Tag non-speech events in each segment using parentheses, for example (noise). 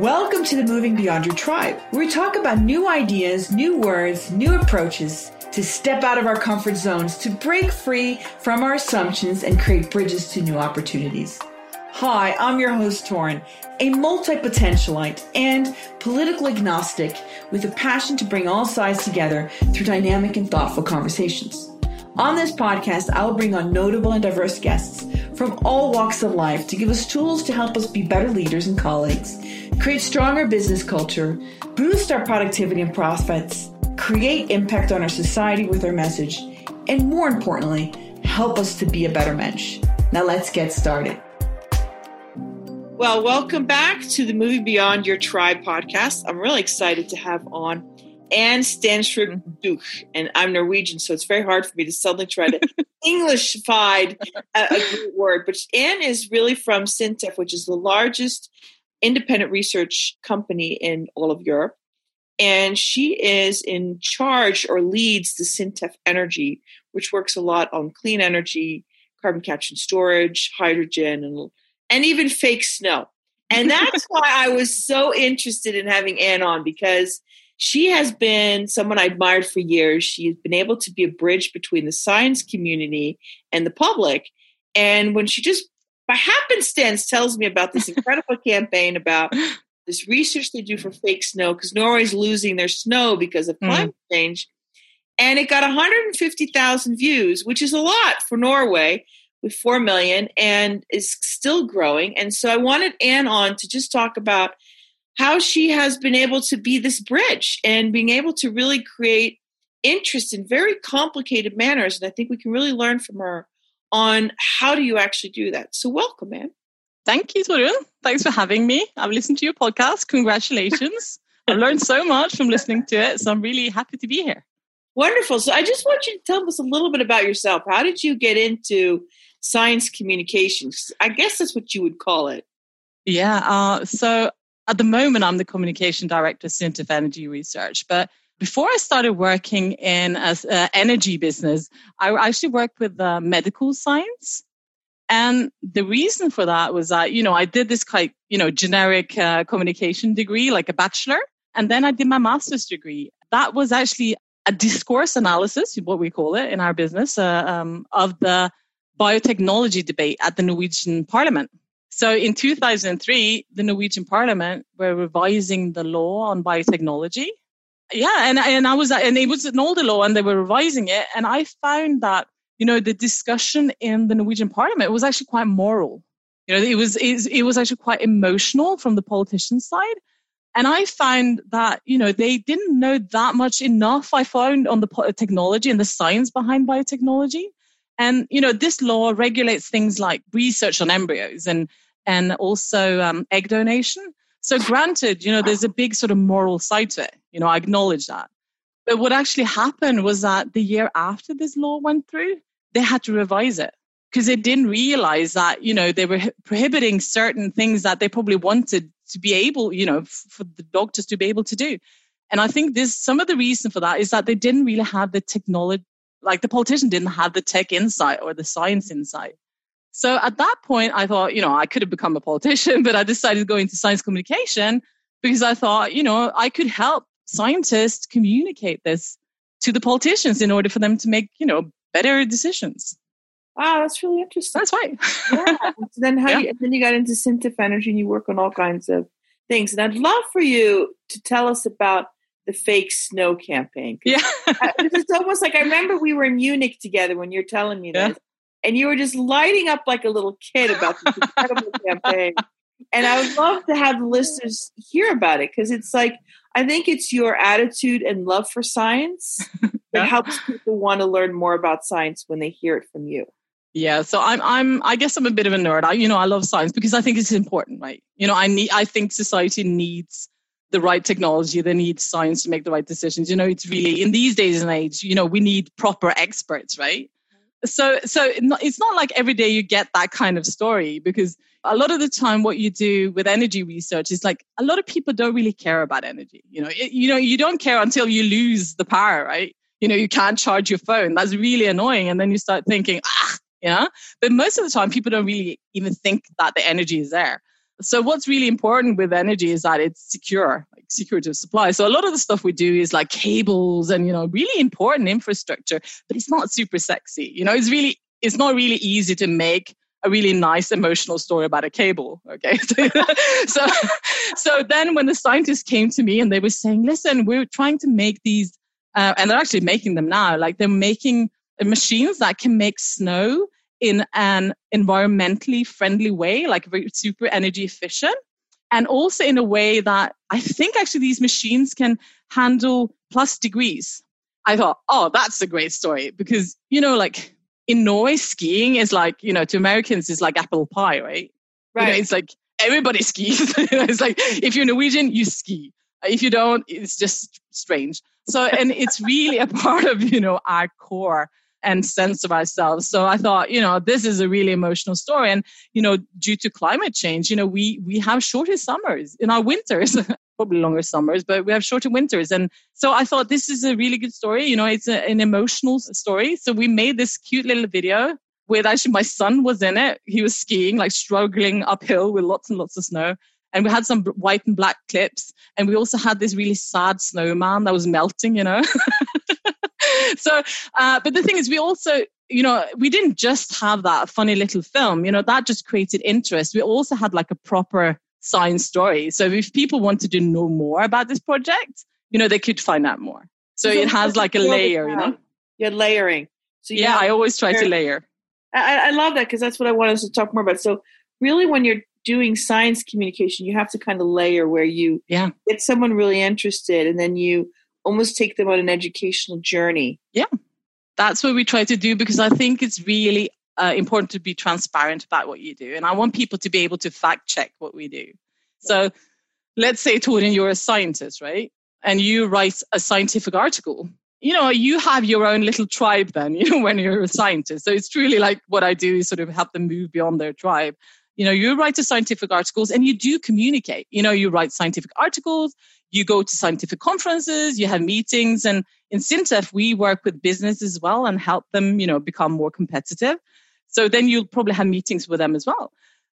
Welcome to the Moving Beyond Your Tribe, where we talk about new ideas, new words, new approaches to step out of our comfort zones, to break free from our assumptions and create bridges to new opportunities. Hi, I'm your host, Torunn, a multi potentialite and political agnostic with a passion to bring all sides together through dynamic and thoughtful conversations. On this podcast, I will bring on notable and diverse guests from all walks of life to give us tools to help us be better leaders and colleagues create stronger business culture, boost our productivity and profits, create impact on our society with our message, and more importantly, help us to be a better mensch. Now let's get started. Well, welcome back to the Moving Beyond Your Tribe podcast. I'm really excited to have on Anne Stenstrup Duch, and I'm Norwegian, so it's very hard for me to suddenly try to (laughs) Englishify a, a great word. But Anne is really from SINTEF, which is the largest independent research company in all of Europe. And she is in charge or leads the Sintef Energy, which works a lot on clean energy, carbon capture and storage, hydrogen, and, and even fake snow. And that's (laughs) why I was so interested in having Anne on because she has been someone I admired for years. She's been able to be a bridge between the science community and the public. And when she just by happenstance tells me about this (laughs) incredible campaign about this research they do for fake snow because Norway's losing their snow because of mm. climate mm. change. And it got 150,000 views, which is a lot for Norway with 4 million and is still growing. And so I wanted Anne on to just talk about how she has been able to be this bridge and being able to really create interest in very complicated manners. And I think we can really learn from her on how do you actually do that. So welcome, man. Thank you, Torunn. Thanks for having me. I've listened to your podcast. Congratulations. (laughs) I've learned so much from listening to it. So I'm really happy to be here. Wonderful. So I just want you to tell us a little bit about yourself. How did you get into science communications? I guess that's what you would call it. Yeah. Uh, so at the moment, I'm the communication director of Sintef Energy Research. But before I started working in an uh, energy business, I actually worked with uh, medical science. And the reason for that was that, you know, I did this quite, you know, generic uh, communication degree, like a bachelor. And then I did my master's degree. That was actually a discourse analysis, what we call it in our business, uh, um, of the biotechnology debate at the Norwegian parliament. So in 2003, the Norwegian parliament were revising the law on biotechnology yeah, and and I was and it was an older law, and they were revising it, and I found that you know the discussion in the Norwegian Parliament was actually quite moral. You know, it was it, it was actually quite emotional from the politician side, and I found that you know they didn't know that much enough. I found on the technology and the science behind biotechnology, and you know this law regulates things like research on embryos and and also um, egg donation. So granted, you know, there's a big sort of moral side to it. You know, I acknowledge that. But what actually happened was that the year after this law went through, they had to revise it because they didn't realize that, you know, they were prohibiting certain things that they probably wanted to be able, you know, for the doctors to be able to do. And I think this, some of the reason for that is that they didn't really have the technology, like the politician didn't have the tech insight or the science insight. So at that point, I thought, you know, I could have become a politician, (laughs) but I decided to go into science communication because I thought, you know, I could help scientists communicate this to the politicians in order for them to make, you know, better decisions. Wow, that's really interesting. That's right. (laughs) yeah. So (laughs) then how yeah. you, then you got into Sintef Energy and you work on all kinds of things. And I'd love for you to tell us about the fake snow campaign. Yeah. (laughs) it's almost like I remember we were in Munich together when you're telling me this and you were just lighting up like a little kid about this incredible (laughs) campaign. And I would love to have listeners hear about it because it's like I think it's your attitude and love for science (laughs) that yeah. helps people want to learn more about science when they hear it from you. Yeah, so I'm I'm I guess I'm a bit of a nerd. I you know I love science because I think it's important, right? You know, I need I think society needs the right technology, they need science to make the right decisions. You know, it's really in these days and age, you know, we need proper experts, right? so so it's not like every day you get that kind of story because a lot of the time what you do with energy research is like a lot of people don't really care about energy you know it, you know you don't care until you lose the power right you know you can't charge your phone that's really annoying and then you start thinking ah Yeah. But most of the time, people don't really even think that the energy is there. So what's really important with energy is that it's secure, like security supply. So a lot of the stuff we do is like cables and, you know, really important infrastructure, but it's not super sexy. You know, it's really, it's not really easy to make a really nice emotional story about a cable. Okay. (laughs) so, so then when the scientists came to me and they were saying, listen, we're trying to make these, uh, and they're actually making them now, like they're making machines that can make snow in an environmentally friendly way, like very super energy efficient. And also in a way that I think actually these machines can handle plus degrees. I thought, oh, that's a great story because, you know, like in Norway, skiing is like, you know, to Americans is like apple pie, right? Right. You know, it's like everybody (laughs) skis. it's like if you're Norwegian, you ski. If you don't, it's just strange. So, and it's really a (laughs) part of, you know, our core and sense of ourselves. So I thought, you know, this is a really emotional story. And, you know, due to climate change, you know, we, we have shorter summers in our winters, (laughs) probably longer summers, but we have shorter winters. And so I thought this is a really good story. You know, it's a, an emotional story. So we made this cute little video with actually my son was in it. He was skiing, like struggling uphill with lots and lots of snow. And we had some white and black clips. And we also had this really sad snowman that was melting, you know. (laughs) (laughs) so, uh, but the thing is, we also, you know, we didn't just have that funny little film, you know, that just created interest. We also had like a proper science story. So if people wanted to know more about this project, you know, they could find out more. So, it has like a layer, you know? Yeah, layering. So yeah, I always try to layer. I, I love that because that's what I want us to talk more about. So really, when you're doing science communication, you have to kind of layer where you yeah. get someone really interested, and then you almost take them on an educational journey. Yeah, that's what we try to do because I think it's really uh, important to be transparent about what you do. And I want people to be able to fact check what we do. So let's say, Torunn, you're a scientist, right? And you write a scientific article. You know, you have your own little tribe then, (laughs) you know, when you're a scientist. So it's truly like what I do is sort of help them move beyond their tribe. You know, you write scientific articles and you do communicate. You know, you write scientific articles, you go to scientific conferences, you have meetings. And in SINTEF, we work with business as well and help them, you know, become more competitive. So then you'll probably have meetings with them as well.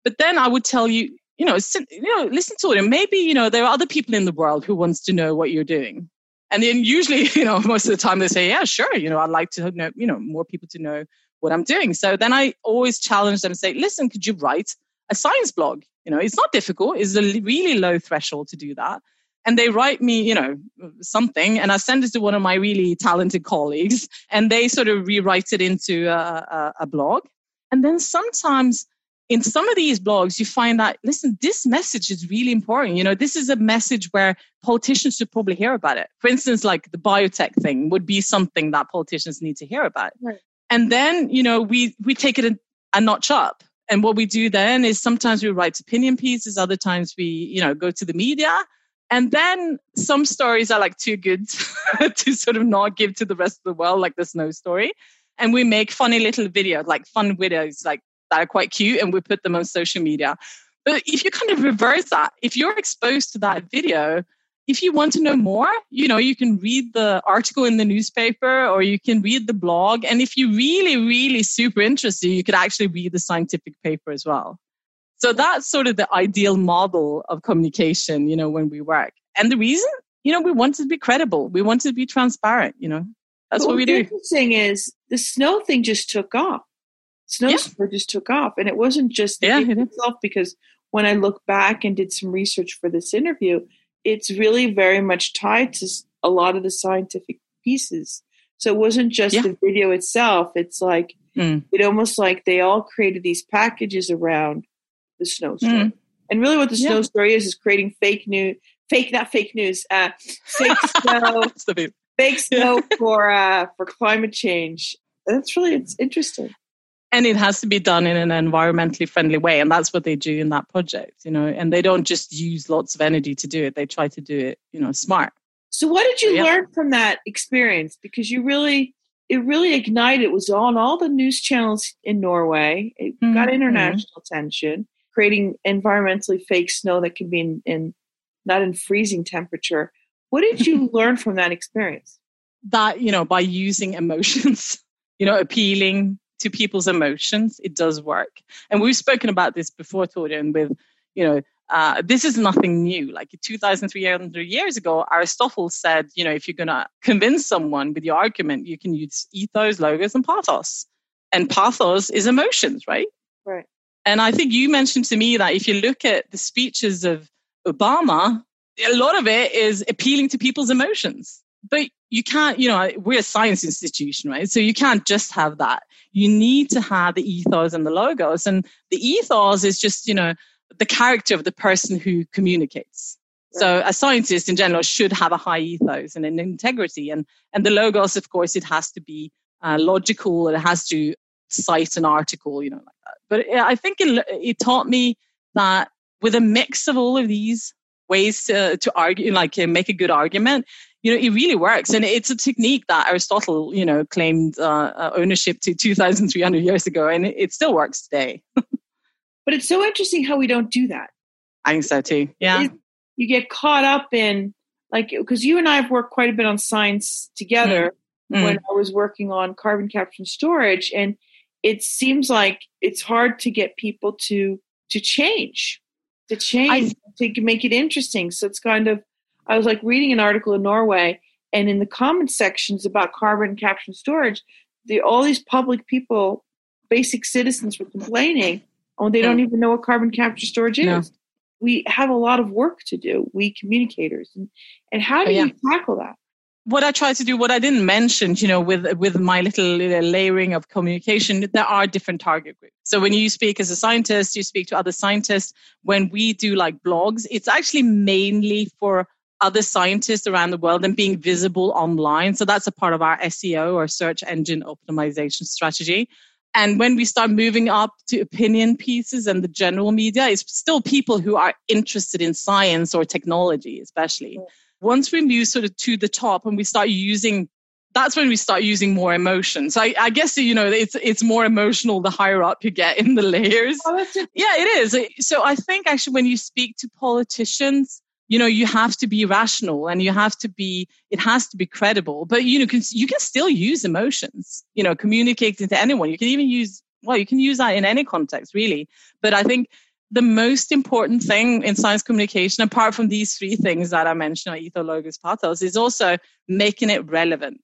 But then I would tell you, you know, you know, listen to them. Maybe, you know, there are other people in the world who wants to know what you're doing. And then usually, (laughs) you know, most of the time they say, yeah, sure, you know, I'd like to know, you know, more people to know what I'm doing. So then I always challenge them and say, listen, could you write a science blog? You know, it's not difficult. It's a really low threshold to do that and they write me, you know, something, and I send it to one of my really talented colleagues, and they sort of rewrite it into a, a, a blog. And then sometimes in some of these blogs, you find that, listen, this message is really important. You know, this is a message where politicians should probably hear about it. For instance, like the biotech thing would be something that politicians need to hear about. Right. And then, you know, we, we take it a, a notch up. And what we do then is sometimes we write opinion pieces, other times we, you know, go to the media and then some stories are like too good (laughs) to sort of not give to the rest of the world, like the snow story. And we make funny little videos, like fun videos, like that are quite cute, and we put them on social media. But if you kind of reverse that, if you're exposed to that video, if you want to know more, you know, you can read the article in the newspaper or you can read the blog. And if you're really, really super interested, you could actually read the scientific paper as well. So that's sort of the ideal model of communication, you know, when we work. And the reason, you know, we want to be credible. We want to be transparent, you know. That's but what we do. The interesting is the snow thing just took off. Snow yeah. just took off. And it wasn't just the yeah, it itself because when I look back and did some research for this interview, it's really very much tied to a lot of the scientific pieces. So it wasn't just yeah. the video itself. It's like mm. it almost like they all created these packages around the snow story. Mm. And really, what the yeah. snow story is is creating fake news, fake not fake news, uh, fake (laughs) snow, fake snow yeah. for uh, for climate change. That's really it's interesting. And it has to be done in an environmentally friendly way, and that's what they do in that project, you know. And they don't just use lots of energy to do it; they try to do it, you know, smart. So, what did you so, yeah. learn from that experience? Because you really it really ignited. It was on all the news channels in Norway. It mm-hmm. got international attention creating environmentally fake snow that can be in, in not in freezing temperature. What did you (laughs) learn from that experience? That, you know, by using emotions, (laughs) you know, appealing to people's emotions, it does work. And we've spoken about this before, Torbjörn, with, you know, uh, this is nothing new. Like 2,300 years ago, Aristotle said, you know, if you're going to convince someone with your argument, you can use ethos, logos, and pathos. And pathos is emotions, right? Right. And I think you mentioned to me that if you look at the speeches of Obama, a lot of it is appealing to people's emotions. But you can't, you know, we're a science institution, right? So you can't just have that. You need to have the ethos and the logos. And the ethos is just, you know, the character of the person who communicates. So a scientist in general should have a high ethos and an integrity. And, and the logos, of course, it has to be uh, logical. It has to cite an article, you know, like that. But I think it, it taught me that with a mix of all of these ways to, to argue, like uh, make a good argument, you know, it really works. And it's a technique that Aristotle, you know, claimed uh, uh ownership to 2,300 years ago, and it, it still works today. (laughs) but it's so interesting how we don't do that. I think so too. Yeah. you get caught up in, like, because you and I have worked quite a bit on science together mm. when I was working on carbon capture and storage. And it seems like it's hard to get people to to change to change I, to make it interesting so it's kind of i was like reading an article in norway and in the comment sections about carbon capture and storage the, all these public people basic citizens were complaining oh they don't even know what carbon capture storage is no. we have a lot of work to do we communicators and, and how oh, do oh, yeah. you tackle that what I try to do, what I didn't mention, you know, with with my little layering of communication, there are different target groups. So when you speak as a scientist, you speak to other scientists. When we do like blogs, it's actually mainly for other scientists around the world and being visible online. So that's a part of our SEO or search engine optimization strategy. And when we start moving up to opinion pieces and the general media, it's still people who are interested in science or technology, especially once we move sort of to the top and we start using that's when we start using more emotions. I, I guess you know it's it's more emotional the higher up you get in the layers. Oh, yeah, it is. So I think actually when you speak to politicians, you know you have to be rational and you have to be it has to be credible. But you know you can still use emotions. You know, communicating to anyone. You can even use well, you can use that in any context really. But I think the most important thing in science communication, apart from these three things that I mentioned, etho, logos, pathos, is also making it relevant.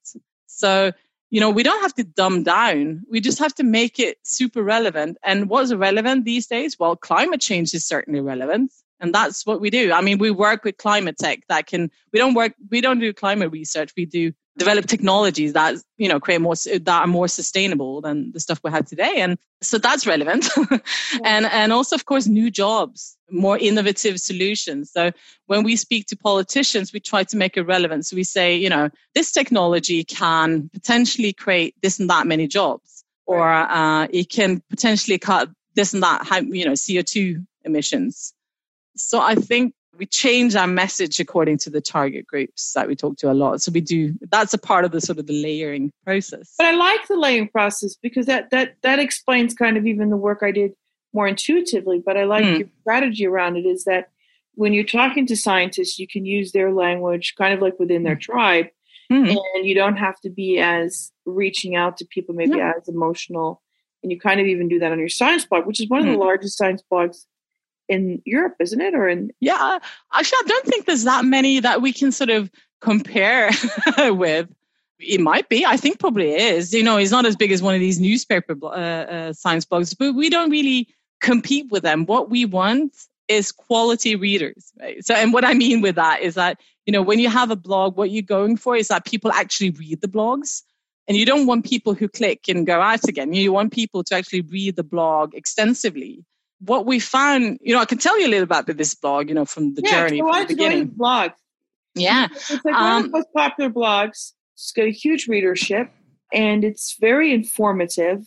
So, you know, we don't have to dumb down. We just have to make it super relevant. And what's relevant these days? Well, climate change is certainly relevant. And that's what we do. I mean, we work with climate tech that can, we don't work, we don't do climate research. We do develop technologies that you know create more that are more sustainable than the stuff we have today. And so that's relevant. (laughs) Yeah. and and also of course new jobs more innovative solutions. So when we speak to politicians we try to make it relevant. So we say you know this technology can potentially create this and that many jobs. Or uh, it can potentially cut this and that you know co2 emissions so i think we change our message according to the target groups that we talk to a lot. So we do that's a part of the sort of the layering process. But I like the layering process because that that that explains kind of even the work I did more intuitively. But I like mm. your strategy around it is that when you're talking to scientists, you can use their language kind of like within their tribe. Mm. And you don't have to be as reaching out to people, maybe as emotional. And you kind of even do that on your science blog, which is one of the hmm. largest science blogs in Europe, isn't it? Or in yeah, actually, I don't think there's that many that we can sort of compare (laughs) with. It might be. I think probably is. You know, it's not as big as one of these newspaper uh, uh, science blogs, but we don't really compete with them. What we want is quality readers, right? So, and what I mean with that is that you know, when you have a blog, what you're going for is that people actually read the blogs. And you don't want people who click and go out again. You want people to actually read the blog extensively what we found, you know, I can tell you a little about this blog, you know, from the yeah, journey from the beginning. Blog. Yeah, it's like um, one of the um, most popular blogs. It's got a huge readership, and it's very informative.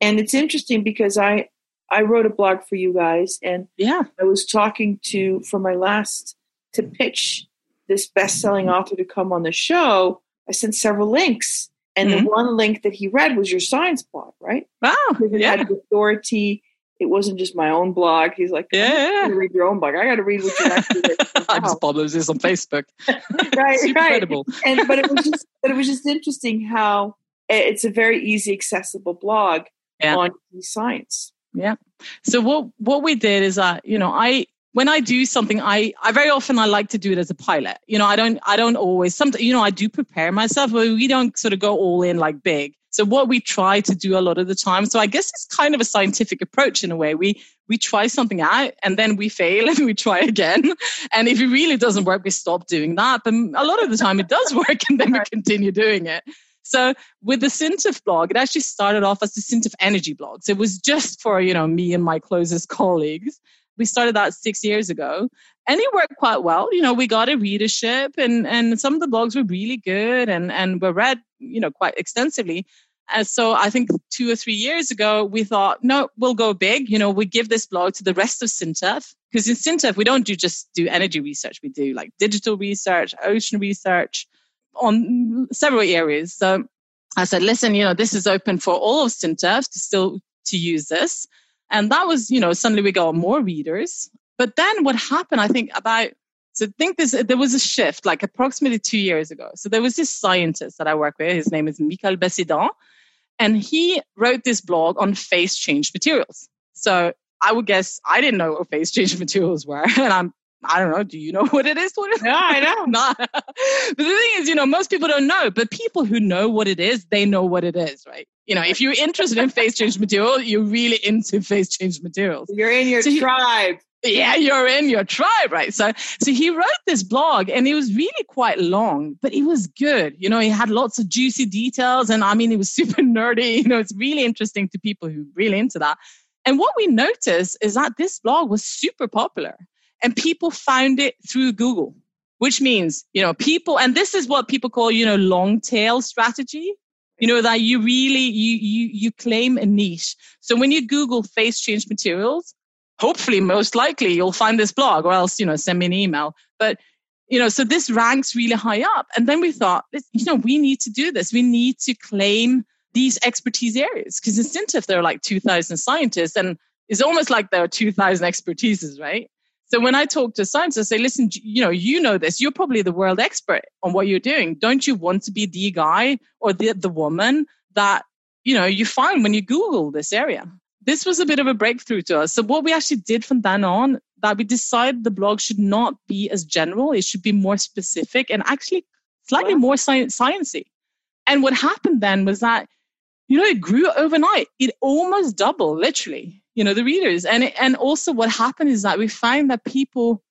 And it's interesting because I I wrote a blog for you guys, and yeah, I was talking to for my last to pitch this best-selling author to come on the show. I sent several links, and mm-hmm. the one link that he read was your science blog, right? Wow, it yeah. had authority it wasn't just my own blog. He's like, yeah, read your own blog. I got to read what you actually (laughs) I just published this on Facebook. (laughs) right, right. And but it was just, but it was just interesting how it's a very easy, accessible blog. yeah. on science. Yeah. So what what we did is that you know I when I do something, I, I very often I like to do it as a pilot. You know, I don't I don't always some you know I do prepare myself, but we don't sort of go all in like big. So what we try to do a lot of the time. So I guess it's kind of a scientific approach in a way. We we try something out and then we fail (laughs) and we try again. And if it really doesn't work, we stop doing that. But a lot of the time it does (laughs) work and then we continue doing it. So with the SINTEF blog, it actually started off as the SINTEF Energy blog. So it was just for, you know, me and my closest (laughs) colleagues. We started that six years ago and it worked quite well. You know, we got a readership and, and some of the blogs were really good and, and were read, you know, quite extensively. And so I think two or three years ago, we thought, no, we'll go big. You know, we give this blog to the rest of SINTEF because in SINTEF, we don't do just do energy research. We do like digital research, ocean research on several areas. So I said, listen, you know, this is open for all of SINTEF to still to use this. And that was, you know, suddenly we got more readers. But then what happened, I think about, so think this, there was a shift like approximately two years ago. So there was this scientist that I work with. His name is Michael Bessidon. And he wrote this blog on phase change materials. So I would guess I didn't know what phase change (laughs) materials were. And I'm I don't know. Do you know (laughs) what it is? What No, I know. Not. (laughs) but the thing is, you know, most people don't know, but people who know what it is, they know what it is, right? You know, if you're interested in phase change material, you're really into phase change materials. You're in your so tribe. He, yeah, you're in your tribe, right? So, so he wrote this blog and it was really quite long, but it was good. You know, he had lots of juicy details and I mean, it was (laughs) super nerdy. You know, it's really interesting to people who really into that. And what we noticed is that this blog was super popular and people found it through Google, which means, you know, people, and this is what people call, you know, long tail strategy. You know, that you really, you, you, you claim a niche. So when you Google phase change materials, hopefully most likely you'll find this blog or else, you know, send me an email. But, you know, so this ranks really high up. And then we thought, you know, we need to do this. We need to claim these expertise areas because in SINTEF there are like 2000 scientists and it's almost like there are 2000 expertises, right? So when I talk to scientists, I say, listen, you know, you know this. You're probably the world expert on what you're doing. Don't you want to be the guy or the, the woman that, you know, you find when you Google this area? This was a bit of a breakthrough to us. So what we actually did from then on, that we decided the blog should not be as general. It should be more specific and actually slightly more science, sciencey. And what happened then was that, you know, it grew overnight. It almost doubled, literally you know the readers. And and also what happened is that we find that people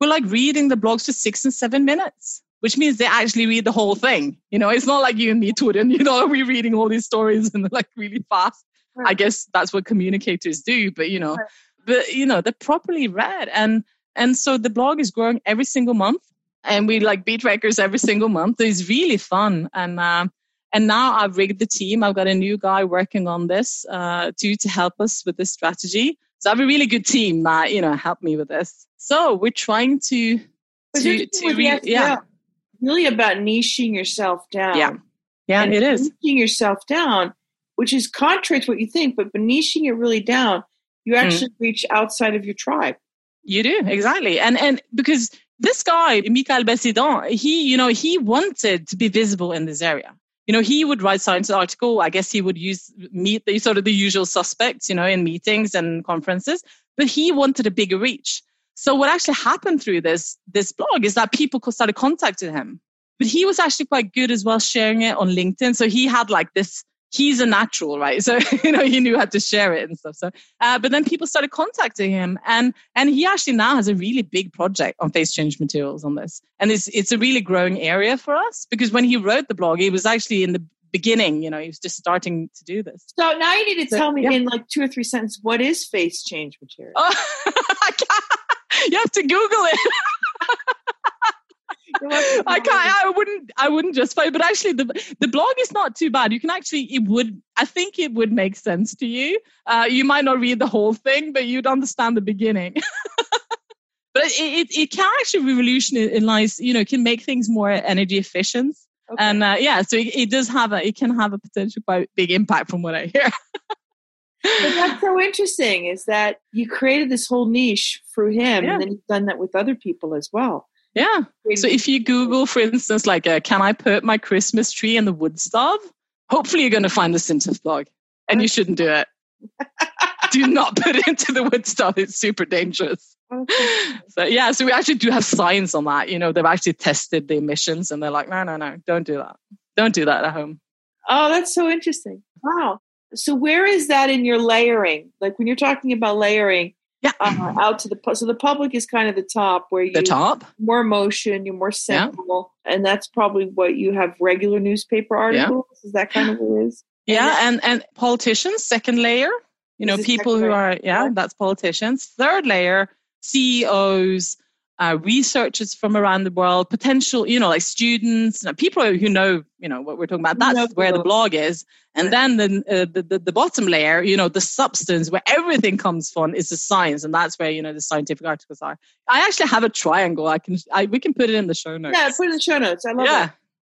were like reading the blogs for six and seven minutes which means they actually read the whole thing. You know it's not like you and me and you know (laughs) we're reading all these stories and like really fast. Right. i guess that's what communicators do but you know right. but you know they're properly read. And and so the blog is growing every single month and we like beat records every single month. It's really fun. And um, and now I've rigged the team. I've got a new guy working on this uh, too to help us with this strategy. So I have a really good team that you know help me with this. So we're trying to to, to re- yeah. yeah really about niching yourself down. Yeah, yeah, and it is niching yourself down, which is contrary to what you think, but but niching it really down, you mm. actually mm. reach outside of your tribe. You do exactly, and and because this guy Michael Bessidon, he you know he wanted to be visible in this area you know, he would write science article. I guess he would use meet the sort of the usual suspects, you know, in meetings and conferences, but he wanted a bigger reach. So what actually happened through this this blog is that people started contacting him. But he was actually quite good as well sharing it on LinkedIn. So he had like this he's a natural, right? (laughs) So, you know, he knew how to share it and stuff. So, uh, but then people started contacting him and, and he actually now has a really big project on phase change materials on this. And it's, it's a really growing area for us because when he wrote the blog, he was actually in the beginning, you know, he was just starting to do this. So now you need to so, tell me yeah. in like two or three sentences, what is phase change material? Oh, (laughs) (laughs) you have to Google it. I can't. I wouldn't. I wouldn't justify. But actually, the the blog is not too bad. You can actually. It would. I think it would make sense to you. Uh, you might not read the whole thing, but you'd understand the beginning. (laughs) but it, it, it can actually revolutionize. You know, can make things more energy efficient. Okay. And uh, yeah, so it, it, does have a. It can have a potential quite big impact from what I hear. (laughs) but that's so interesting is that you created this whole niche through him yeah. and then you've done that with other people as well yeah. So if you Google, for instance, like, uh, can I put my Christmas tree in the wood stove? Hopefully you're going to find the SINTEF blog. and you shouldn't do it. (laughs) do not put it into the wood stove. It's super dangerous. Okay. (laughs) So yeah, so we actually do have signs on that. You know, they've actually tested the emissions, and they're like, no, no, no, don't do that. Don't do that at home. Oh, that's so interesting. Wow. So where is that in your layering? Like when you're talking about layering, yeah, uh, out to the so the public is kind of the top where you the top more emotion, you're more simple, yeah. and that's probably what you have regular newspaper articles. Yeah. Is that kind of what it is? Yeah, and and politicians, second layer. You know, people who are yeah, that's politicians. Third layer, CEOs, uh, researchers from around the world, potential, you know, like students, know, people who know, you know, what we're talking about. That's where the blog is. And then the, uh, the, the, the, bottom layer, you know, the substance where everything comes from is the science. And that's where, you know, the scientific articles are. I actually have a triangle. I can, I, we can put it in the show notes. Yeah, put it in the show notes. I love yeah. it.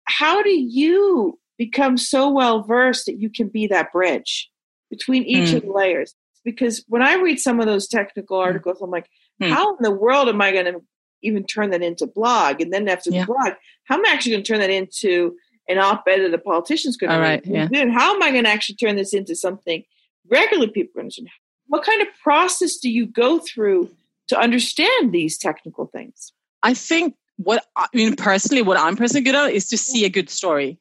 How do you become so well versed that you can be that bridge between each mm. of the layers? Because when I read some of those technical hmm. articles, I'm like, mm. how in the world am I going to even turn that into blog. And then after yeah. the blog, how am I actually going to turn that into an op-ed that the politician's going to read? Yeah. Then how am I going to actually turn this into something regular people understand? What kind of process do you go through to understand these technical things? I think what I mean personally, what I'm personally good at is to see a good story.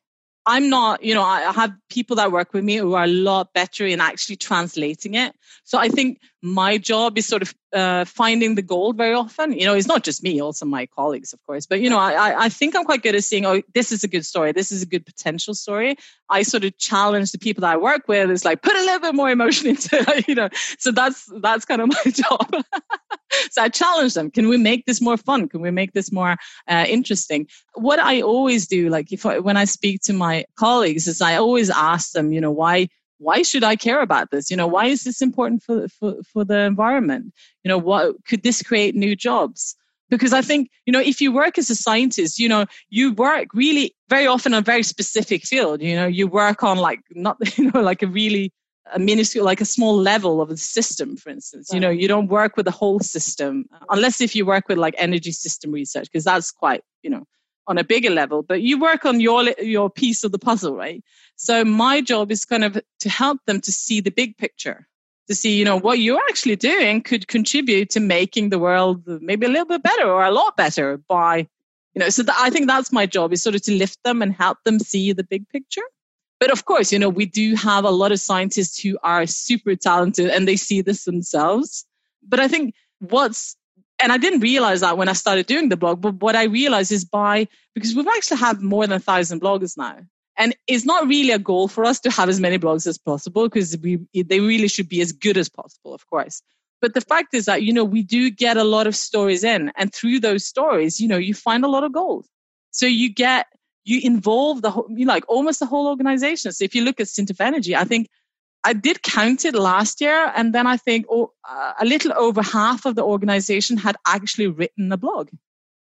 I'm not, you know, I have people that work with me who are a lot better in actually translating it. So I think my job is sort of uh, finding the gold very often. You know, it's not just me, also my colleagues, of course. But you know, I, I think I'm quite good at seeing, oh, this is a good story. This is a good potential story. I sort of challenge the people that I work with. It's like put a little bit more emotion (laughs) into it, you know. So that's that's kind of (laughs) my job. so I challenge them. Can we make this more fun? Can we make this more uh, interesting? What I always do, like if I, when I speak to my colleagues, is I always ask them, you know, why why should I care about this? You know, why is this important for, for, for the environment? You know, what could this create new jobs? Because I think, you know, if you work as a scientist, you know, you work really very often on a very specific field. You know, you work on like not, (laughs) you know, like a really a minuscule, like a small level of the system, for instance. Right. You know, you don't work with the whole system unless if you work with like energy system research, because that's quite, you know, on a bigger level, but you work on your your piece of the puzzle, right? So my job is kind of to help them to see the big picture, to see you know what you're actually doing could contribute to making the world maybe a little bit better or a lot better by you know. So I think that's my job is sort of to lift them and help them see the big picture. But of course, you know, we do have a lot of scientists who are super talented and they see this themselves. But I think what's and I didn't realize that when I started doing the blog, but what I realized is by, because we've actually have more than a thousand bloggers now. And it's not really a goal for us to have as many blogs as possible because we, they really should be as good as possible, of course. But the fact is that, you know, we do get a lot of stories in and through those stories, you know, you find a lot of gold. So you get, you involve the whole, you know, like almost the whole organization. So if you look at SINTEF Energy, I think I did count it last year, and then I think oh, uh, a little over half of the organization had actually written a blog.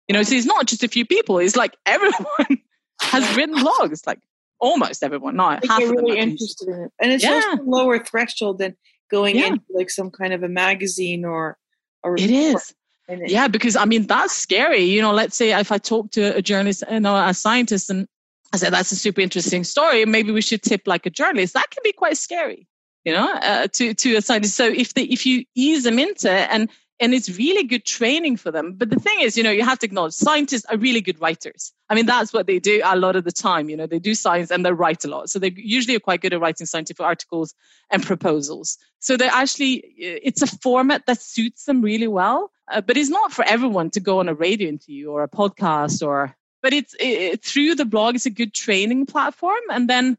You know, so it's not just a few people; it's like (laughs) everyone has written blogs, like almost everyone. Not half they're really interested in it, and it's yeah. also lower threshold than going yeah. into like some kind of a magazine or. or it is. Yeah, because I mean that's scary. You know, let's say if I talk to a journalist, you know, a scientist, and I said, that's a super interesting story. Maybe we should tip like a journalist. That can be quite scary, you know, uh, to, to a scientist. So if they, if you ease them into it and, and it's really good training for them. But the thing is, you know, you have to acknowledge scientists are really good writers. I mean, that's what they do a lot of the time. You know, they do science and they write a lot. So they usually are quite good at writing scientific articles and proposals. So they're actually, it's a format that suits them really well. Uh, but it's not for everyone to go on a radio interview or a podcast or but it's it, through the blog it's a good training platform. And then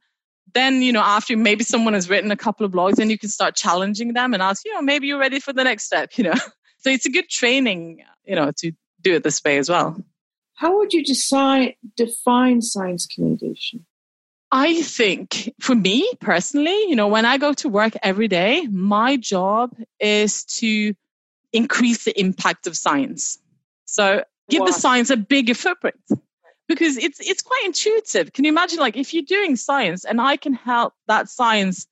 then you know after maybe someone has written a couple of blogs then you can start challenging them and ask you know maybe you're ready for the next step you know. (laughs) So it's a good training you know to do it this way as well. How would you decide define science communication? I think for me personally, you know, when I go to work every day, my job is to increase the impact of science. So give wow. the science a bigger footprint because it's it's quite intuitive. Can you imagine like if you're doing science and I can help that science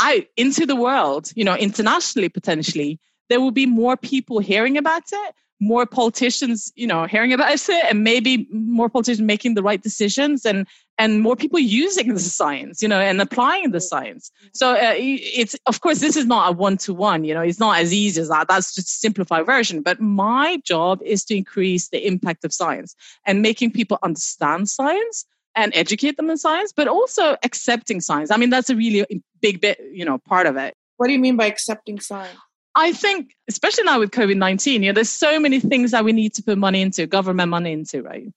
out into the world, you know, internationally potentially, there will be more people hearing about it, more politicians, you know, hearing about it, and maybe more politicians making the right decisions and and more people using the science, you know, and applying the science. So uh, it's, of course, this is not a one to one, you know, it's not as easy as that. That's just a simplified version. But my job is to increase the impact of science and making people understand science and educate them in science, but also accepting science. I mean, that's a really big bit, you know, part of it. What do you mean by accepting science? I think, especially now with COVID 19, you know, there's so many things that we need to put money into, government money into, right?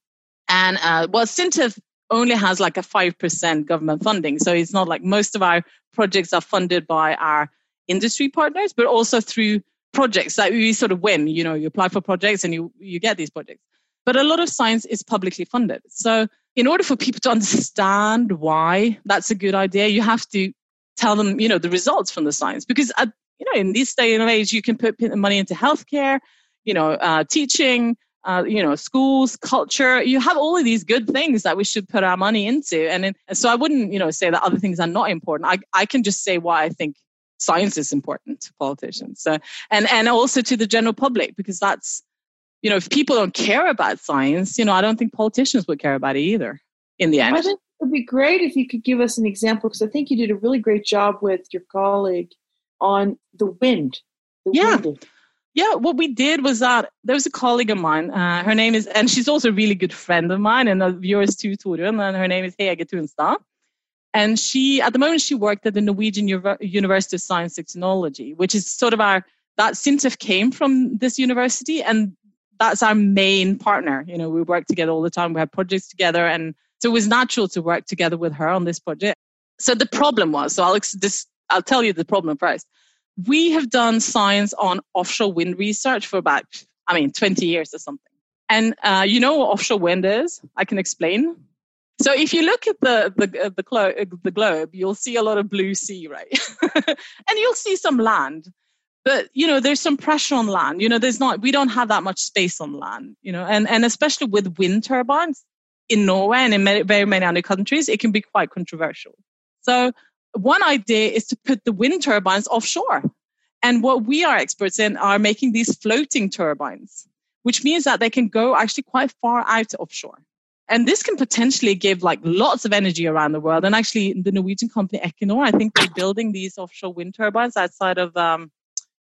And uh, well, SINTEF only has like a 5% government funding. So it's not like most of our projects are funded by our industry partners, but also through projects that we sort of win. You know, you apply for projects and you, you get these projects. But a lot of science is publicly funded. So in order for people to understand why that's a good idea, you have to tell them, you know, the results from the science. Because, uh, you know, in this day and age, you can put money into healthcare, you know, uh, teaching, uh, you know, schools, culture. You have all of these good things that we should put our money into. And, in, and so I wouldn't, you know, say that other things are not important. I, I can just say why I think science is important to politicians. So, and, and also to the general public, because that's, you know, if people don't care about science, you know, I don't think politicians would care about it either in the end. I think it would be great if you could give us an example, because I think you did a really great job with your colleague on the wind. The yeah. Wind. Yeah, what we did was that there was a colleague of mine. Uh, her name is, and she's also a really good friend of mine and of yours too, Torunn. And her name is Hege Tunstad. And she, at the moment, she worked at the Norwegian University of Science and Technology, which is sort of our, that SINTEF came from this university and that's our main partner. You know, we work together all the time. We have projects together. And so it was natural to work together with her on this project. So the problem was, so I'll, this, I'll tell you the problem first we have done science on offshore wind research for about, I mean, 20 years or something. And uh, you know what offshore wind is? I can explain. So if you look at the the uh, the, uh, the globe, you'll see a lot of blue sea, right? (laughs) and you'll see some land, but you know there's some pressure on land. You know, there's not we don't have that much space on land. You know, and and especially with wind turbines in Norway and in many, very many other countries, it can be quite controversial. So one idea is to put the wind turbines offshore. And what we are experts in are making these floating turbines, which means that they can go actually quite far out offshore. And this can potentially give like lots of energy around the world. And actually, the Norwegian company Equinor, I think they're building these offshore wind turbines outside of um,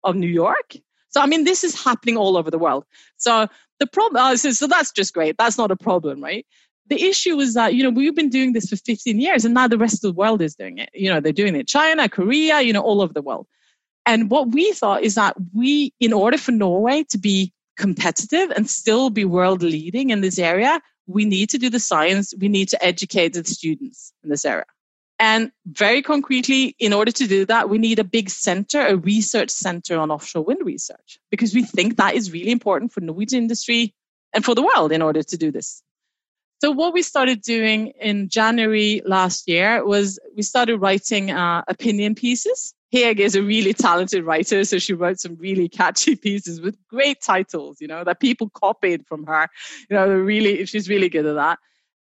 of New York. So I mean, this is happening all over the world. So the problem, uh, so, so that's just great. That's not a problem, right? The issue is that you know we've been doing this for 15 years and now the rest of the world is doing it. You know they're doing it. China korea you know all over the world. And what we thought is that we in order for norway to be competitive and still be world leading in this area we need to do the science. We need to educate the students in this area. And very concretely in order to do that we need a big center a research center on offshore wind research because we think that is really important for norwegian industry and for the world in order to do this so what we started doing in January last year was we started writing uh, opinion pieces. Hege is a really talented writer, so she wrote some really catchy (laughs) pieces with great titles, you know, that people copied from her. You know, really, she's really good at that.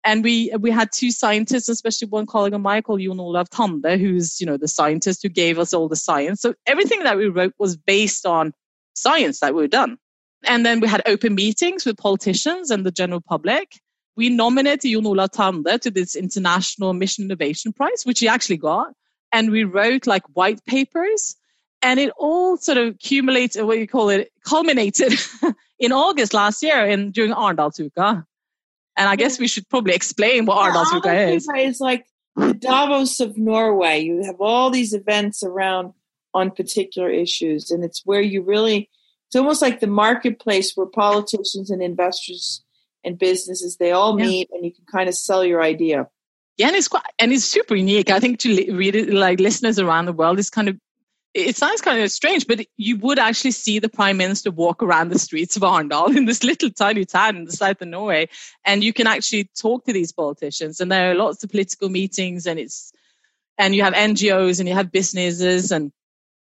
And we we had two scientists, especially one colleague of called Jon Olav Tande, who's you know the scientist who gave us all the science. So everything that we wrote was based on science that we had done. And then we had open meetings with politicians and the general public we nominated Jon Olav Tande to this International Mission Innovation Prize, which he actually got. And we wrote like white papers. And it all sort of accumulated, what you call it, culminated (laughs) in August last year in during Arendalsuka. And I guess we should probably explain what Arendalsuka is. It's like the Davos of Norway. You have all these events around on particular issues, and it's where you really, it's almost like the marketplace where politicians and investors and businesses they all yeah. meet and you can kind of sell your idea yeah and it's quite and it's super unique i think to read it like listeners around the world is kind of it sounds kind of strange, but you would actually see the prime minister walk around the streets of Arendal (laughs) in this little tiny town in the south of Norway, and you can actually talk to these politicians. And there are lots of political meetings, and it's and you have NGOs and you have businesses, and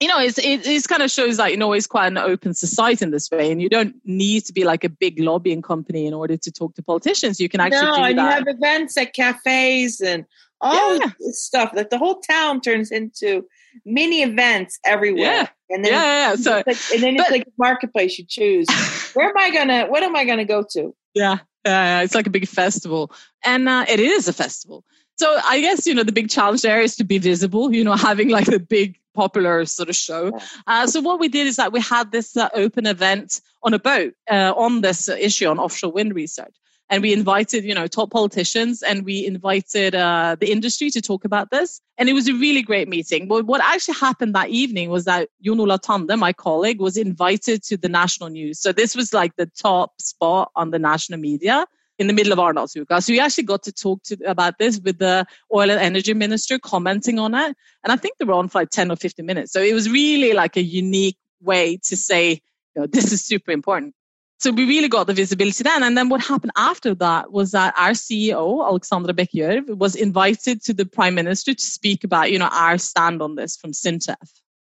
you know, it's, it, it kind of shows that, you know, it's quite an open society in this way. And you don't need to be like a big lobbying company in order to talk to politicians. You can actually no, do and that. you have events at cafes and all yeah. this stuff that the whole town turns into mini events everywhere. Yeah. And then, yeah, yeah. So, like, and then but, it's like a marketplace you choose. (laughs) Where am I going to, what am I going to go to? Yeah. Uh, it's like a big festival, and uh, it is a festival. So I guess you know the big challenge there is to be visible. You know, (laughs) having like the big popular sort of show. Uh, so what we did is that we had this uh, open event on a boat uh, on this issue on offshore wind research. And we invited, you know, top politicians and we invited uh, the industry to talk about this. And it was a really great meeting. But what actually happened that evening was that Jon Olav Tande, my colleague, was invited to the national news. So this was like the top spot on the national media in the middle of Arendalsuka. So we actually got to talk to about this with the oil and energy minister commenting on it. And I think they were on for like 10 or 15 minutes. So it was really like a unique way to say, you know, this is super important. So we really got the visibility then. And then what happened after that was that our CEO, Alexandra Bech was invited to the prime minister to speak about, you know, our stand on this from SINTEF.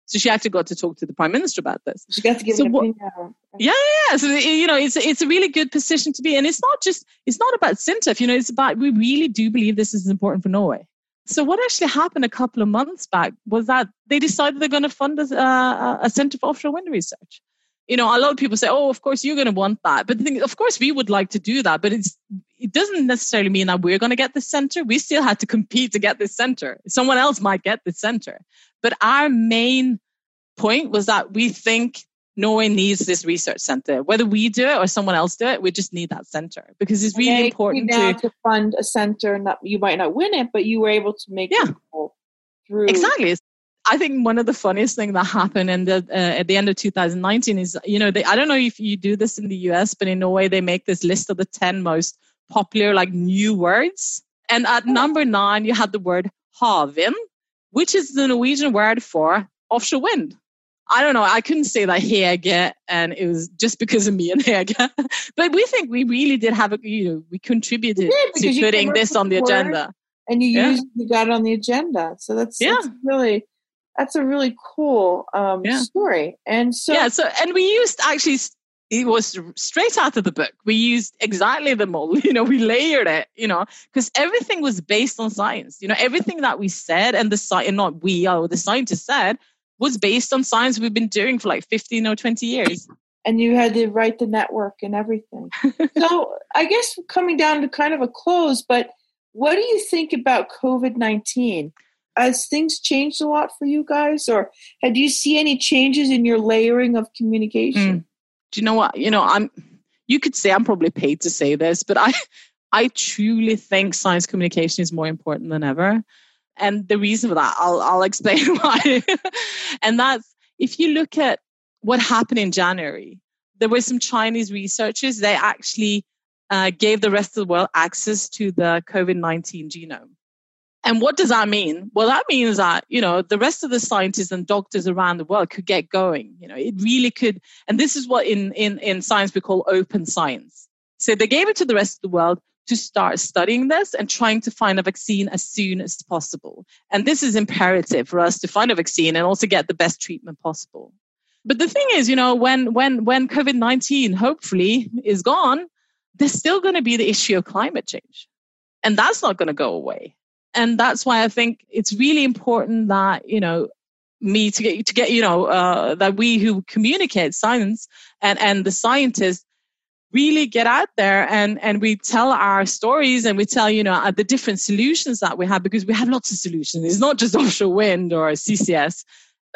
So she actually got to talk to the prime minister about this. She got to give so what. Yeah, yeah. So you know, it's it's a really good position to be, and it's not just it's not about SINTEF. You know, it's about we really do believe this is important for Norway. So what actually happened a couple of months back was that they decided they're going to fund a, uh, a center for offshore wind research. You know, a lot of people say, "Oh, of course you're going to want that," but the thing, of course, we would like to do that, but it's it doesn't necessarily mean that we're going to get this center. We still had to compete to get this center. Someone else might get this center, but our main point was that we think Norway needs this research center. Whether we do it or someone else do it, we just need that center because it's really They important to to fund a center, and that you might not win it, but you were able to make Yeah. through. exactly. I think one of the funniest things that happened in the uh, at the end of 2019 is you know they, I don't know if you do this in the US, but in Norway they make this list of the 10 most popular like new words, and at number nine you had the word havvind, which is the Norwegian word for offshore wind. I don't know. I couldn't say that Hege, and it was just because of me and Hege. (laughs) but we think we really did have a, you know, we contributed did, to putting this on the the agenda. and you Yeah. used you got it on the agenda. So that's, Yeah. that's really that's a really cool um, Yeah. story. And so yeah. So, and we used actually, it was straight out of the book. We used exactly the mold. (laughs) You know, we layered it. You know, because everything was based on science. You know, everything that we said and the sci- and not we, or the scientists said, was based on science we've been doing for like 15 or 20 years. and you had to write the network and everything. (laughs) so I guess coming down to kind of a close, but what do you think about COVID nineteen? Has things changed a lot for you guys, or have you see any changes in your layering of communication? Mm. Do you know what? You know i'm you could say i'm probably paid to say this but i i truly think science communication is more important than ever. And the reason for that i'll i'll explain (laughs) why. And that's if you look at what happened in january there were some chinese researchers they actually uh, gave the rest of the world access to the covid-19 genome and what does that mean? Well, that means that, you know, the rest of the scientists and doctors around the world could get going. You know, it really could. And this is what in, in, in science we call open science. So they gave it to the rest of the world to start studying this and trying to find a vaccine as soon as possible. And this is imperative for us to find a vaccine and also get the best treatment possible. But the thing is, you know, when, when, when COVID-19 hopefully is gone, there's still going to be the issue of climate change. And that's not going to go away and that's why I think it's really important that you know me to get to get you know uh, that we who communicate science and and the scientists really get out there and and we tell our stories and we tell you know uh, the different solutions that we have because we have lots of solutions. It's not just (laughs) offshore wind or CCS.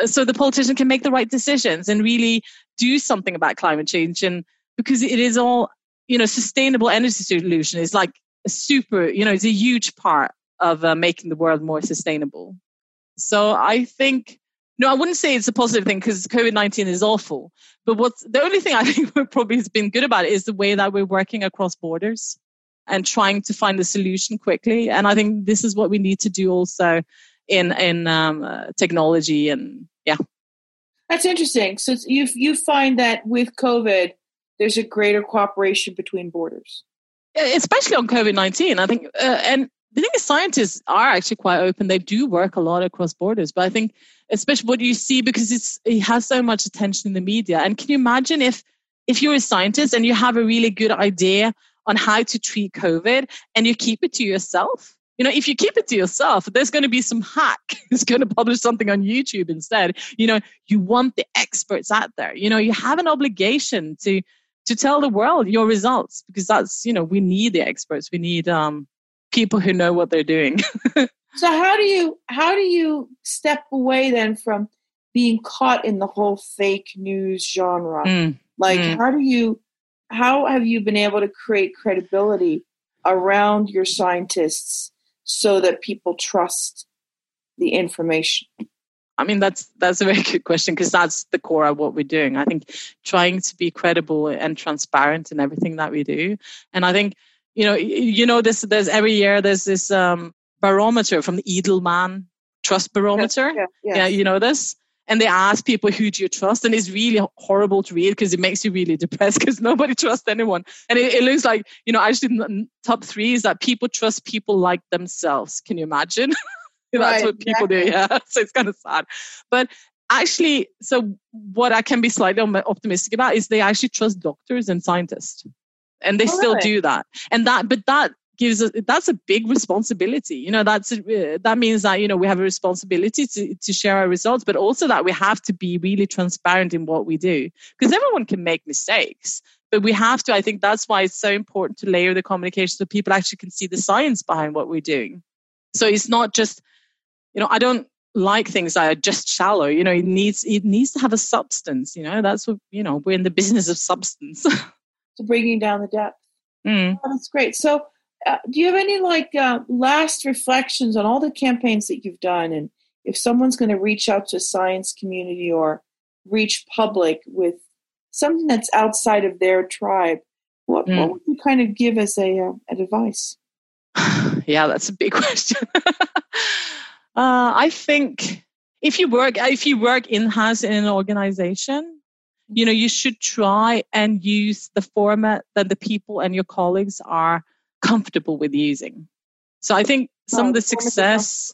So the politician can make the right decisions and really do something about climate change and because it is all you know sustainable energy solution is like a super you know it's a huge part of uh, making the world more sustainable. So I think, no, I wouldn't say it's a positive thing because COVID 19 is awful. But what's the only thing I (laughs) think we probably has been good about it is the way that we're working across borders and trying to find a solution quickly. And I think this is what we need to do also in, in um, uh, technology and yeah. That's interesting. So you you find that with COVID, there's a greater cooperation between borders. especially on COVID 19. I think, uh, and thing is, scientists are actually quite open. They do work a lot across borders, but I think, especially what you see because it's it has so much attention in the media. And can you imagine if if you're a scientist and you have a really good idea on how to treat COVID and you keep it to yourself? You know, if you keep it to yourself, there's going to be some hack who's going to publish something on YouTube instead. You know, you want the experts out there. You know, you have an obligation to to tell the world your results because that's you know we need the experts we need um, people who know what they're doing (laughs) so how do you how do you step away then from being caught in the whole fake news genre mm. like mm. how do you how have you been able to create credibility around your scientists so that people trust the information I mean, that's that's a very good question because that's the core of what we're doing. I think trying to be credible and transparent in everything that we do, and I think you know, you know, this there's every year there's this um, barometer from the Edelman Trust Barometer. Yeah, yeah, yeah, you know this. And they ask people who do you trust, and it's really horrible to read because it makes you really depressed because (laughs) nobody trusts anyone. And it, it looks like you know, actually, top three is that people trust people like themselves. Can you imagine? (laughs) That's right, what people exactly. do. Yeah. (laughs) So it's kind of sad. But actually, so what I can be slightly optimistic about is they actually trust doctors and scientists. And they oh, still really? do that. And that, but that gives us, that's a big responsibility. You know, that's, uh, that means that, you know, we have a responsibility to, to share our results, but also that we have to be really transparent in what we do because everyone can make mistakes but we have to i think that's why it's so important to layer the communication so people actually can see the science behind what we're doing so it's not just you know, I don't like things that are just shallow. You know, it needs it needs to have a substance. You know, that's what you know. We're in the business of substance. (laughs) so bringing down the depth. Mm. Oh, that's great. So, uh, do you have any like uh, last reflections on all the campaigns that you've done, and if someone's going to reach out to a science community or reach public with something that's outside of their tribe, what, mm. what would you kind of give as a uh, an advice? (sighs) yeah, that's a big (laughs) question. Uh, I think if you work if you work in house in an organization, you know you should try and use the format that the people and your colleagues are comfortable with using. So I think some of the success.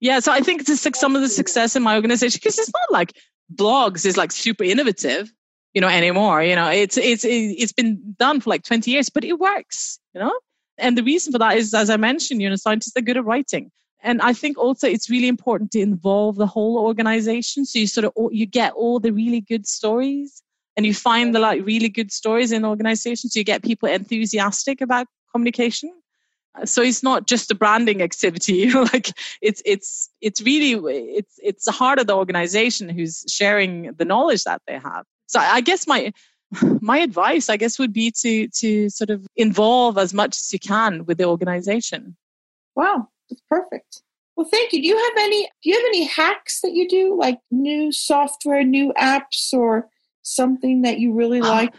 Yeah, so I think it's some of the success in my organization because it's not like blogs is like super innovative, you know, anymore. You know, it's it's it's been done for like twenty years, but it works. You know, and the reason for that is, as I mentioned, you know, scientists are good at writing and i think also it's really important to involve the whole organization. So you sort of you get all the really good stories and you find the like really good stories in organizations. You get people enthusiastic about communication. Uh, so it's not just a branding activity. (laughs) Like it's it's it's really it's it's the heart of the organization who's sharing the knowledge that they have. So i guess my my advice i guess would be to to sort of involve as much as you can with the organization. Wow it's perfect. Well, thank you. Do you have any do you have any hacks that you do like new software, new apps or something that you really like?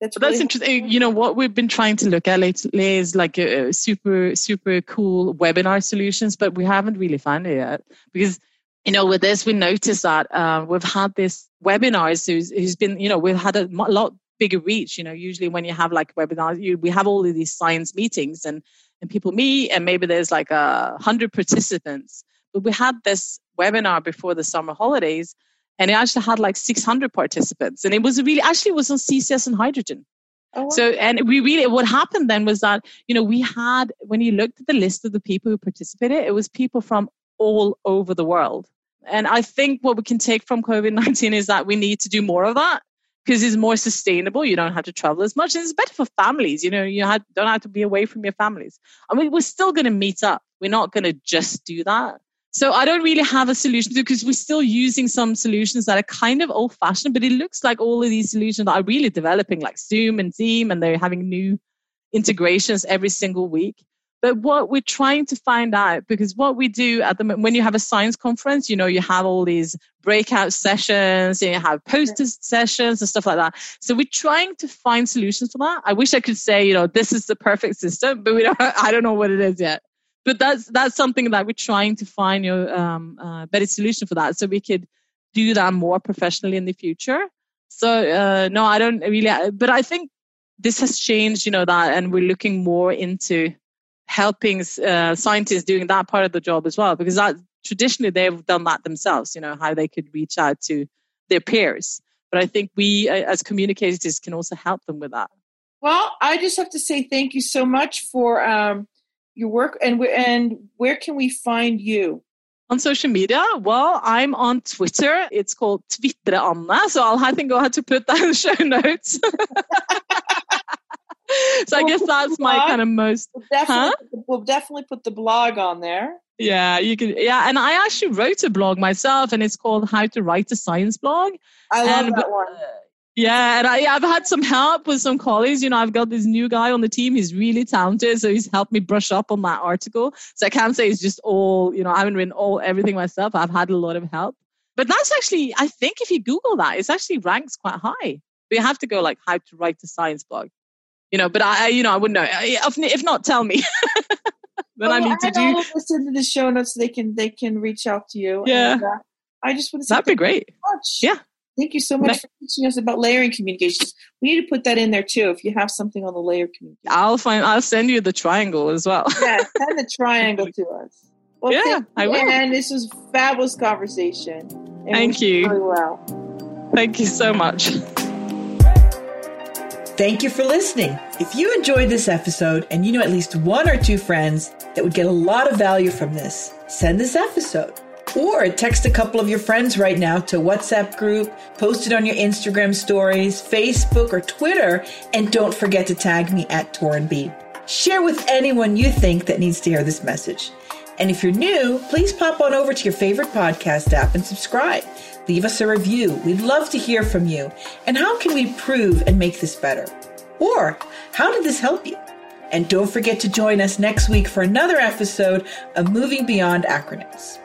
That's, really that's interesting. You know what we've been trying to look at lately is like a, a super super cool webinar solutions, but we haven't really found it yet because you know with this we noticed that uh, we've had this webinars who's, who's been you know we've had a lot bigger reach you know usually when you have like webinars you, we have all of these science meetings and and people meet and maybe there's like a hundred participants. But we had this webinar before the summer holidays and it actually had like 600 participants and it was really actually it was on CCS and hydrogen. Oh, wow. So, and we really, what happened then was that, you know, we had, when you looked at the list of the people who participated, it was people from all over the world. And I think what we can take from COVID 19 is that we need to do more of that because it's more sustainable. You don't have to travel as much, and it's better for families. You know, you have, don't have to be away from your families. I mean, we're still going to meet up. We're not going to just do that. So I don't really have a solution because we're still using some solutions that are kind of old fashioned, but it looks like all of these solutions are really developing, like Zoom and Team, and they're having new integrations every single week. But what we're trying to find out, because what we do at the when you have a science conference, you know, you have all these breakout sessions and you have poster sessions and stuff like that. So we're trying to find solutions for that. I wish I could say, you know, this is the perfect system, but we don't, (laughs) I don't know what it is yet. But that's, that's something that we're trying to find, know, um, uh, better solution for that. So we could do that more professionally in the future. So, uh, no, I don't really, but I think this has changed, you know, that, and we're looking more into helping uh, scientists doing that part of the job as well because that traditionally they've done that themselves you know how they could reach out to their peers. But i think we uh, as communicators can also help them with that. Well i just have to say thank you so much for um, your work and and where can we find you? On social media? Well i'm on twitter. It's called twitter anna so i'll i think i'll have to put that in the show (laughs) notes (laughs) (laughs) so I guess that's my kind of most. We'll definitely, huh? put the, we'll definitely put the blog on there. Yeah, you can. Yeah, and I actually wrote a blog myself, and it's called "How to Write a Science Blog." I love and, that one. Uh, yeah, and I, I've had some help with some colleagues. You know, I've got this new guy on the team. He's really talented, so he's helped me brush up on that article. So I can't say it's just all. You know, I haven't written all everything myself. I've had a lot of help. But that's actually, I think, if you Google that, it's actually ranks quite high. But you have to go like how to write a science blog. You know, but I, you know, I wouldn't know. If, not, tell me. (laughs) then I need to do. This into the show notes so they can they can reach out to you. Yeah, and, uh, I just want to say that'd be great. much. Yeah, thank you so much for teaching us about layering communications. We need to put that in there too. If you have something on the layer communication, I'll find. I'll send you the triangle as well. (laughs) yeah, send the triangle (laughs) to us. Well, yeah, I will. And this was fabulous conversation. thank you. Really well. Thank you so much. Thank you for listening. If you enjoyed this episode and you know at least one or two friends that would get a lot of value from this, send this episode. Or text a couple of your friends right now to WhatsApp group, post it on your Instagram stories, Facebook, or Twitter, and don't forget to tag me at Torunn Share with anyone you think that needs to hear this message. And if you're new, please pop on over to your favorite podcast app and subscribe. Leave us a review. We'd love to hear from you. And how can we improve and make this better? Or how did this help you? And don't forget to join us next week for another episode of Moving Beyond Acronyms.